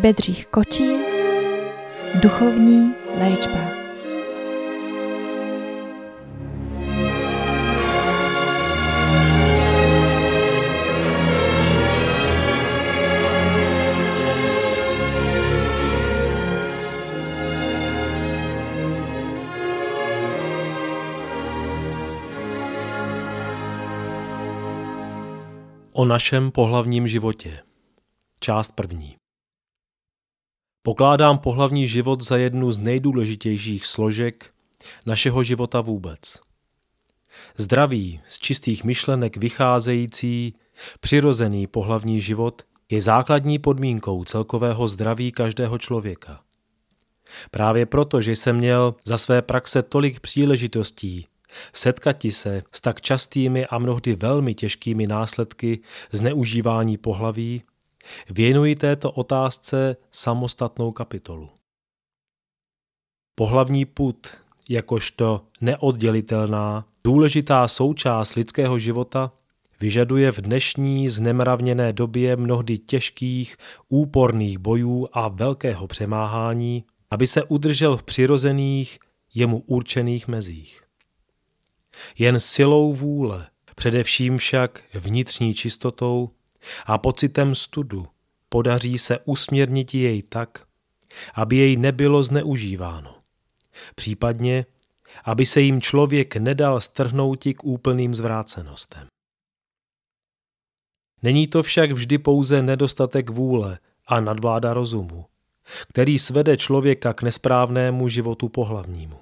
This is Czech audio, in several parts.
Bedřich Kočír Duchovní léčba O našem pohlavním životě. Část první. Pokládám pohlavní život za jednu z nejdůležitějších složek našeho života vůbec. Zdravý, z čistých myšlenek vycházející, přirozený pohlavní život je základní podmínkou celkového zdraví každého člověka. Právě proto, že jsem měl za své praxe tolik příležitostí Setkati se s tak častými a mnohdy velmi těžkými následky zneužívání pohlaví, věnuji této otázce samostatnou kapitolu. Pohlavní put, jakožto neoddělitelná, důležitá součást lidského života, vyžaduje v dnešní znemravněné době mnohdy těžkých, úporných bojů a velkého přemáhání, aby se udržel v přirozených, jemu určených mezích. Jen silou vůle, především však vnitřní čistotou a pocitem studu podaří se usměrnit jej tak, aby jej nebylo zneužíváno. Případně, aby se jim člověk nedal strhnout k úplným zvrácenostem. Není to však vždy pouze nedostatek vůle a nadvláda rozumu, který svede člověka k nesprávnému životu pohlavnímu.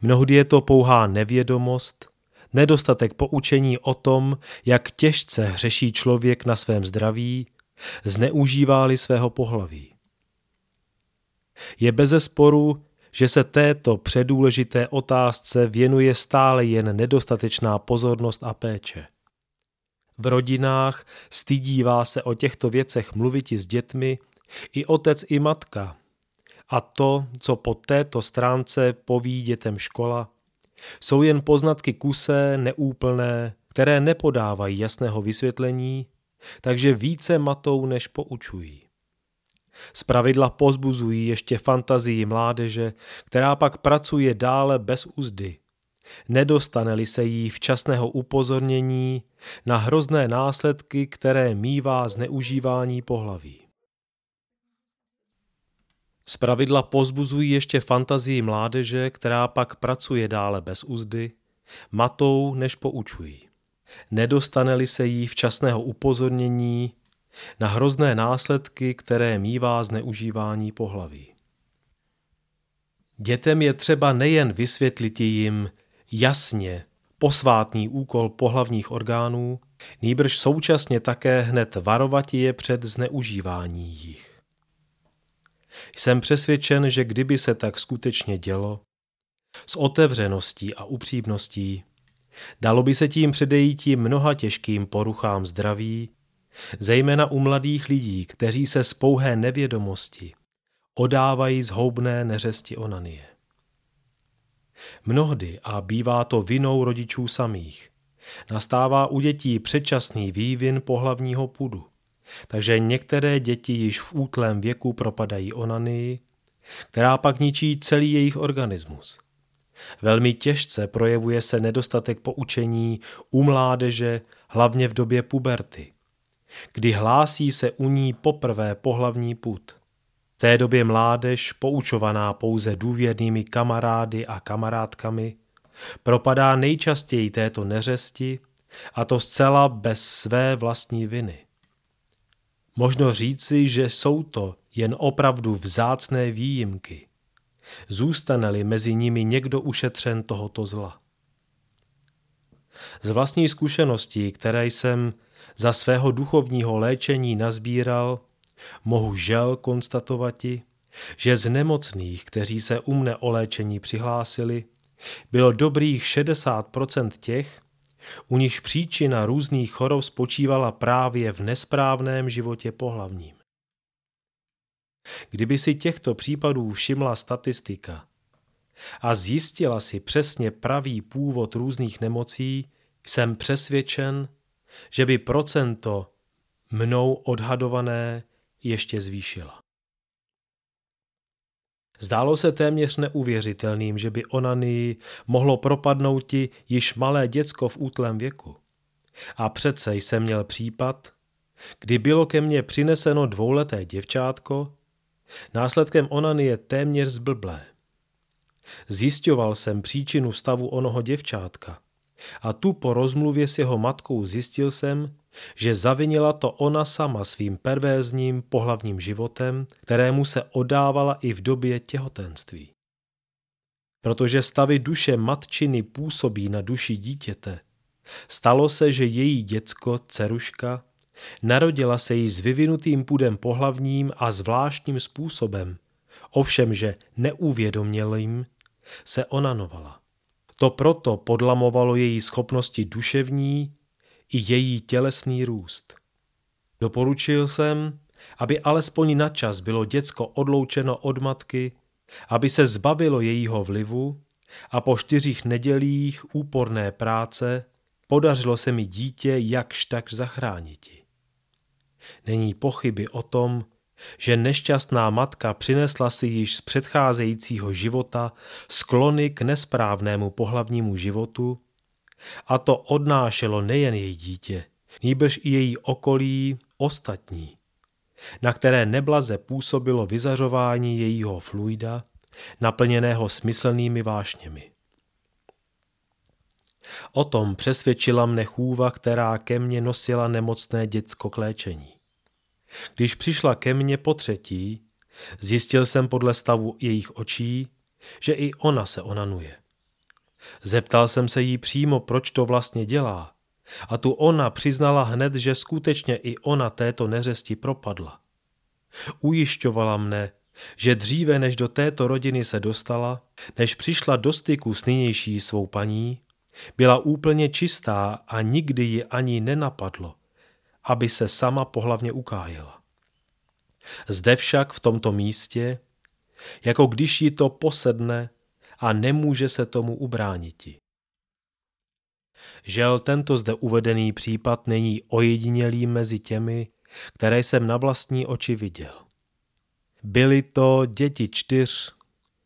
Mnohdy je to pouhá nevědomost, nedostatek poučení o tom, jak těžce hřeší člověk na svém zdraví, zneužívá svého pohlaví. Je bezesporu, že se této předůležité otázce věnuje stále jen nedostatečná pozornost a péče. V rodinách stydívá se o těchto věcech mluviti s dětmi i otec i matka, a to, co po této stránce poví dětem škola, jsou jen poznatky kusé, neúplné, které nepodávají jasného vysvětlení, takže více matou, než poučují. Zpravidla pozbuzují ještě fantazii mládeže, která pak pracuje dále bez úzdy. Nedostane-li se jí včasného upozornění na hrozné následky, které mívá zneužívání pohlaví. Zpravidla pozbuzují ještě fantazii mládeže, která pak pracuje dále bez úzdy, matou než poučují. Nedostane-li se jí včasného upozornění na hrozné následky, které mívá zneužívání pohlaví. Dětem je třeba nejen vysvětlit jim jasně posvátný úkol pohlavních orgánů, nýbrž současně také hned varovat je před zneužívání jich. Jsem přesvědčen, že kdyby se tak skutečně dělo, s otevřeností a upřímností, dalo by se tím předejít mnoha těžkým poruchám zdraví, zejména u mladých lidí, kteří se z pouhé nevědomosti odávají zhoubné neřesti onanie. Mnohdy, a bývá to vinou rodičů samých, nastává u dětí předčasný vývin pohlavního pudu. Takže některé děti již v útlém věku propadají onanii, která pak ničí celý jejich organismus. Velmi těžce projevuje se nedostatek poučení u mládeže, hlavně v době puberty, kdy hlásí se u ní poprvé pohlavní put. V té době mládež, poučovaná pouze důvěrnými kamarády a kamarádkami, propadá nejčastěji této neřesti a to zcela bez své vlastní viny. Možno říci, že jsou to jen opravdu vzácné výjimky. Zůstane-li mezi nimi někdo ušetřen tohoto zla. Z vlastní zkušeností, které jsem za svého duchovního léčení nazbíral, mohu žel konstatovati, že z nemocných, kteří se u mne o léčení přihlásili, bylo dobrých 60% těch, u níž příčina různých chorob spočívala právě v nesprávném životě pohlavním. Kdyby si těchto případů všimla statistika a zjistila si přesně pravý původ různých nemocí, jsem přesvědčen, že by procento mnou odhadované ještě zvýšila. Zdálo se téměř neuvěřitelným, že by onanii mohlo propadnout ti již malé děcko v útlém věku. A přece jsem měl případ, kdy bylo ke mně přineseno dvouleté děvčátko, následkem onanie téměř zblblé. Zjišťoval jsem příčinu stavu onoho děvčátka a tu po rozmluvě s jeho matkou zjistil jsem, že zavinila to ona sama svým perverzním pohlavním životem, kterému se odávala i v době těhotenství. Protože stavy duše matčiny působí na duši dítěte, stalo se, že její děcko, ceruška, narodila se jí s vyvinutým půdem pohlavním a zvláštním způsobem, ovšem, že neuvědomělým se onanovala. To proto podlamovalo její schopnosti duševní i její tělesný růst. Doporučil jsem, aby alespoň na čas bylo děcko odloučeno od matky, aby se zbavilo jejího vlivu a po čtyřích nedělích úporné práce podařilo se mi dítě jakž tak zachrániti. Není pochyby o tom, že nešťastná matka přinesla si již z předcházejícího života sklony k nesprávnému pohlavnímu životu a to odnášelo nejen její dítě, nýbrž i její okolí ostatní, na které neblaze působilo vyzařování jejího fluida, naplněného smyslnými vášněmi. O tom přesvědčila mne chůva, která ke mně nosila nemocné děcko k léčení. Když přišla ke mně po třetí, zjistil jsem podle stavu jejich očí, že i ona se onanuje. Zeptal jsem se jí přímo, proč to vlastně dělá. A tu ona přiznala hned, že skutečně i ona této neřesti propadla. Ujišťovala mne, že dříve než do této rodiny se dostala, než přišla do styku s nynější svou paní, byla úplně čistá a nikdy ji ani nenapadlo, aby se sama pohlavně ukájela. Zde však v tomto místě, jako když ji to posedne, a nemůže se tomu ubrániti. Žel tento zde uvedený případ není ojedinělý mezi těmi, které jsem na vlastní oči viděl. Byly to děti čtyř,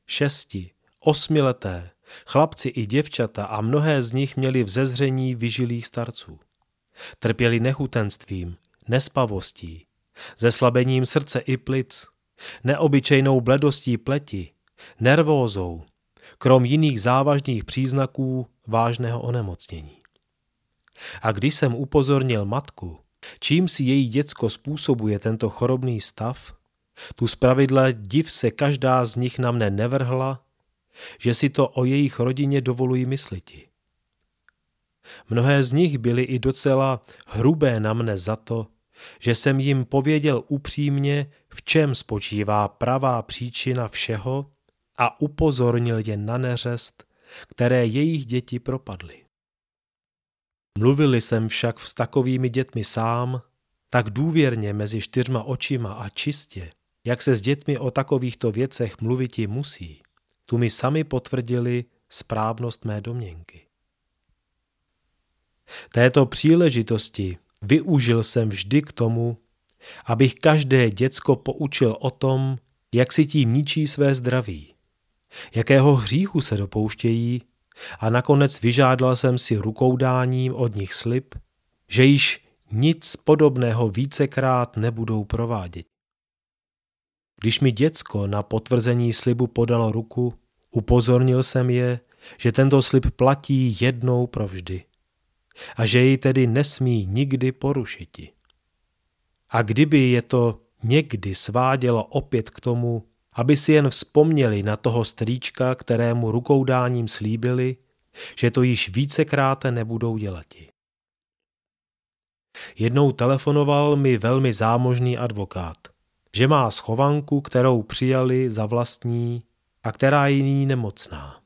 šesti, osmileté, chlapci i děvčata a mnohé z nich měli vzezření vyžilých starců. Trpěli nechutenstvím, nespavostí, zeslabením srdce i plic, neobyčejnou bledostí pleti, nervózou, krom jiných závažných příznaků vážného onemocnění. A když jsem upozornil matku, čím si její děcko způsobuje tento chorobný stav, tu zpravidle div se každá z nich na mne nevrhla, že si to o jejich rodině dovolují mysliti. Mnohé z nich byly i docela hrubé na mne za to, že jsem jim pověděl upřímně, v čem spočívá pravá příčina všeho, a upozornil je na neřest, které jejich děti propadly. Mluvili jsem však s takovými dětmi sám, tak důvěrně mezi čtyřma očima a čistě, jak se s dětmi o takovýchto věcech mluviti musí, tu mi sami potvrdili správnost mé domněnky. Této příležitosti využil jsem vždy k tomu, abych každé děcko poučil o tom, jak si tím ničí své zdraví jakého hříchu se dopouštějí a nakonec vyžádal jsem si rukoudáním od nich slib, že již nic podobného vícekrát nebudou provádět. Když mi děcko na potvrzení slibu podalo ruku, upozornil jsem je, že tento slib platí jednou provždy a že jej tedy nesmí nikdy porušiti. A kdyby je to někdy svádělo opět k tomu, aby si jen vzpomněli na toho strýčka, kterému rukoudáním slíbili, že to již vícekrát nebudou dělati. Jednou telefonoval mi velmi zámožný advokát, že má schovanku, kterou přijali za vlastní a která je jiný nemocná.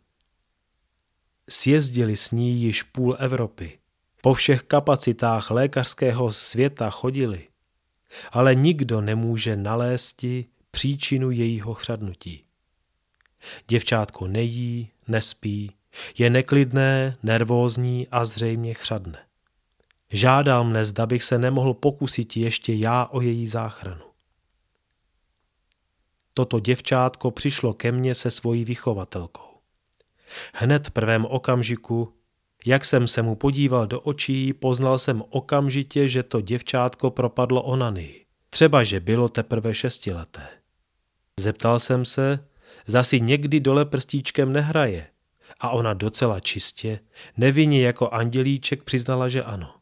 Sjezdili s ní již půl Evropy. Po všech kapacitách lékařského světa chodili, ale nikdo nemůže nalézti příčinu jejího chřadnutí. Děvčátko nejí, nespí, je neklidné, nervózní a zřejmě chřadne. Žádal mne, zda bych se nemohl pokusit ještě já o její záchranu. toto děvčátko přišlo ke mně se svojí vychovatelkou. Hned v prvém okamžiku, jak jsem se mu podíval do očí, poznal jsem okamžitě, že to děvčátko propadlo onany. Třeba, že bylo teprve šestileté. Zeptal jsem se, zda si někdy dole prstíčkem nehraje. A ona docela čistě, nevinně jako andělíček přiznala, že ano.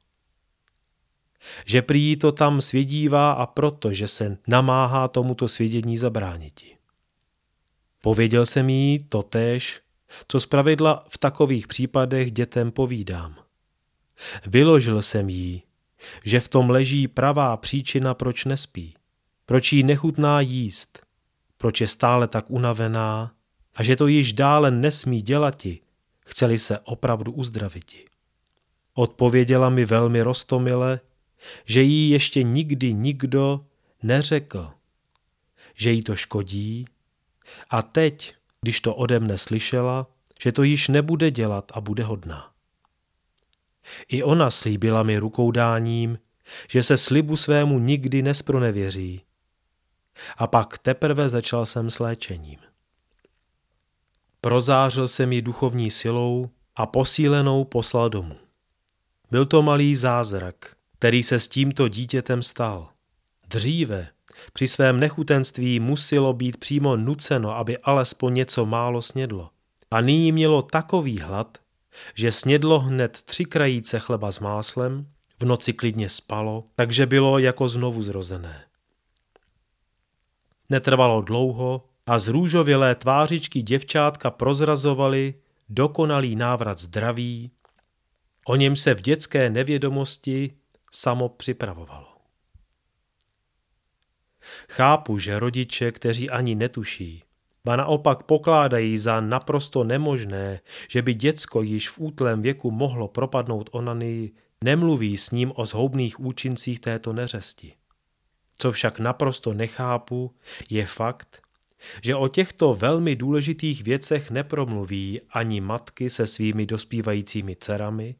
Že prý to tam svědívá a proto, že se namáhá tomuto svědění zabrániti. Pověděl jsem jí totéž, co zpravidla v takových případech dětem povídám. Vyložil jsem jí, že v tom leží pravá příčina, proč nespí, proč jí nechutná jíst, proč je stále tak unavená a že to již dále nesmí dělati, chceli se opravdu uzdraviti. Odpověděla mi velmi rostomile, že jí ještě nikdy nikdo neřekl, že jí to škodí a teď, když to ode mne slyšela, že to již nebude dělat a bude hodná. I ona slíbila mi rukou dáním, že se slibu svému nikdy nespronevěří. A pak teprve začal jsem s léčením. Prozářil jsem ji duchovní silou a posílenou poslal domů. Byl to malý zázrak, který se s tímto dítětem stal. Dříve, při svém nechutenství muselo být přímo nuceno, aby alespoň něco málo snědlo. A nyní mělo takový hlad, že snědlo hned tři krajíce chleba s máslem, v noci klidně spalo, takže bylo jako znovu zrozené. Netrvalo dlouho a z růžovělé tvářičky děvčátka prozrazovali dokonalý návrat zdraví, o něm se v dětské nevědomosti samo připravovalo. Chápu, že rodiče, kteří ani netuší, ba naopak pokládají za naprosto nemožné, že by děcko již v útlém věku mohlo propadnout onanii, nemluví s ním o zhoubných účincích této neřesti. Co však naprosto nechápu, je fakt, že o těchto velmi důležitých věcech nepromluví ani matky se svými dospívajícími dcerami,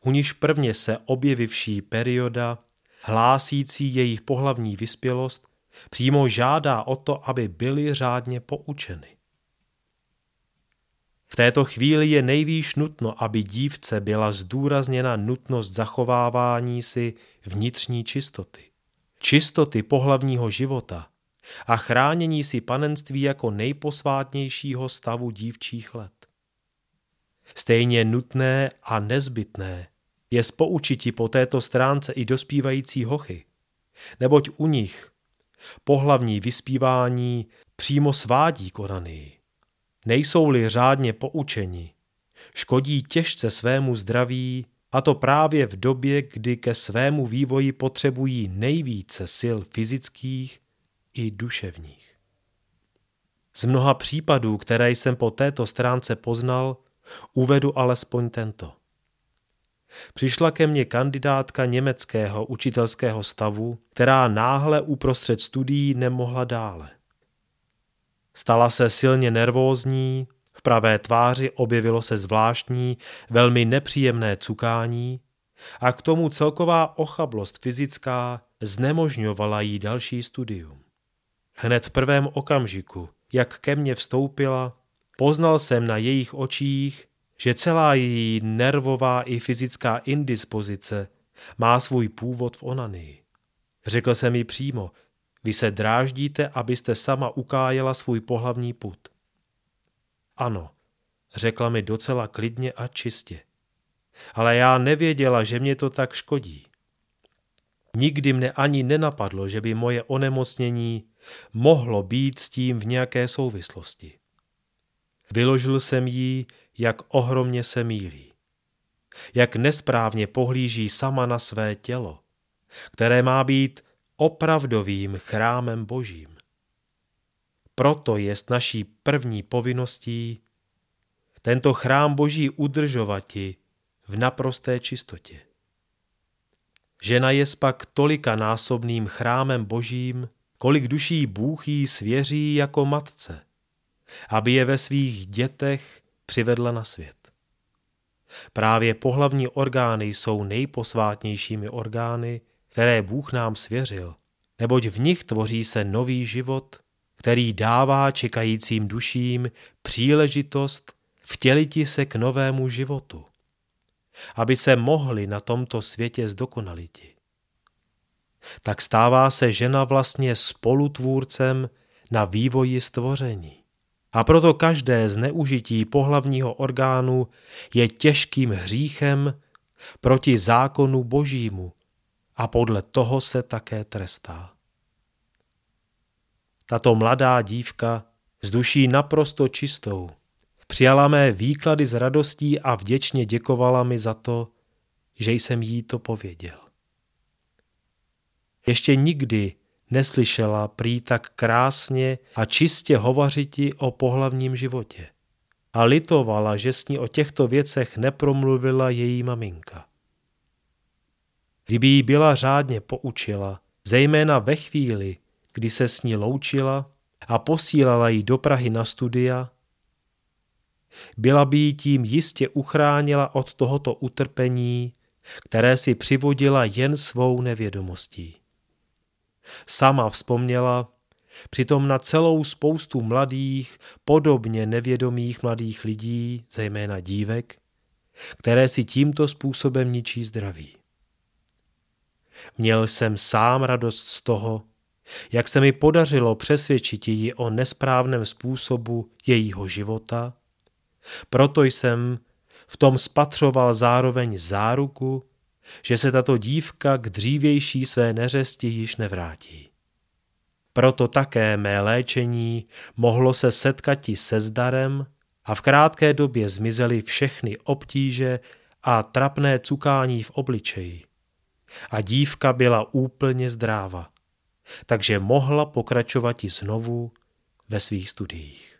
u níž prvně se objevivší perioda, hlásící jejich pohlavní vyspělost, přímo žádá o to, aby byly řádně poučeny. V této chvíli je nejvýš nutno, aby dívce byla zdůrazněna nutnost zachovávání si vnitřní čistoty. Čistoty pohlavního života a chránění si panenství jako nejposvátnějšího stavu dívčích let. Stejně nutné a nezbytné je spoučiti po této stránce i dospívající hochy, neboť u nich pohlavní vyspívání přímo svádí korany. Nejsou-li řádně poučeni, škodí těžce svému zdraví a to právě v době, kdy ke svému vývoji potřebují nejvíce sil fyzických i duševních. Z mnoha případů, které jsem po této stránce poznal, uvedu alespoň tento. Přišla ke mně kandidátka německého učitelského stavu, která náhle uprostřed studií nemohla dále. Stala se silně nervózní, v pravé tváři objevilo se zvláštní, velmi nepříjemné cukání a k tomu celková ochablost fyzická znemožňovala jí další studium. Hned v prvém okamžiku, jak ke mně vstoupila, poznal jsem na jejich očích, že celá její nervová i fyzická indispozice má svůj původ v onanii. Řekl jsem jí přímo, vy se dráždíte, abyste sama ukájela svůj pohlavní put. Ano, řekla mi docela klidně a čistě. Ale já nevěděla, že mě to tak škodí. Nikdy mne ani nenapadlo, že by moje onemocnění mohlo být s tím v nějaké souvislosti. Vyložil jsem jí, jak ohromně se mílí. Jak nesprávně pohlíží sama na své tělo, které má být opravdovým chrámem božím. Proto je naší první povinností tento chrám boží udržovati v naprosté čistotě. Žena je pak tolika násobným chrámem božím, kolik duší Bůh jí svěří jako matce, aby je ve svých dětech přivedla na svět. Právě pohlavní orgány jsou nejposvátnějšími orgány, které Bůh nám svěřil, neboť v nich tvoří se nový život, který dává čekajícím duším příležitost vtěliti se k novému životu, aby se mohli na tomto světě zdokonaliti. Tak stává se žena vlastně spolutvůrcem na vývoji stvoření. A proto každé zneužití pohlavního orgánu je těžkým hříchem proti zákonu božímu a podle toho se také trestá. Tato mladá dívka s duší naprosto čistou přijala mé výklady s radostí a vděčně děkovala mi za to, že jsem jí to pověděl. Ještě nikdy neslyšela prý tak krásně a čistě hovořiti o pohlavním životě a litovala, že s ní o těchto věcech nepromluvila její maminka. Kdyby jí byla řádně poučila, zejména ve chvíli, kdy se s ní loučila a posílala ji do Prahy na studia, byla by jí tím jistě uchránila od tohoto utrpení, které si přivodila jen svou nevědomostí. Sama vzpomněla přitom na celou spoustu mladých, podobně nevědomých mladých lidí, zejména dívek, které si tímto způsobem ničí zdraví. Měl jsem sám radost z toho, jak se mi podařilo přesvědčit ji o nesprávném způsobu jejího života, proto jsem v tom spatřoval zároveň záruku, že se tato dívka k dřívější své neřesti již nevrátí. Proto také mé léčení mohlo se setkati se zdarem a v krátké době zmizely všechny obtíže a trapné cukání v obličeji. A dívka byla úplně zdráva, takže mohla pokračovat i znovu ve svých studiích.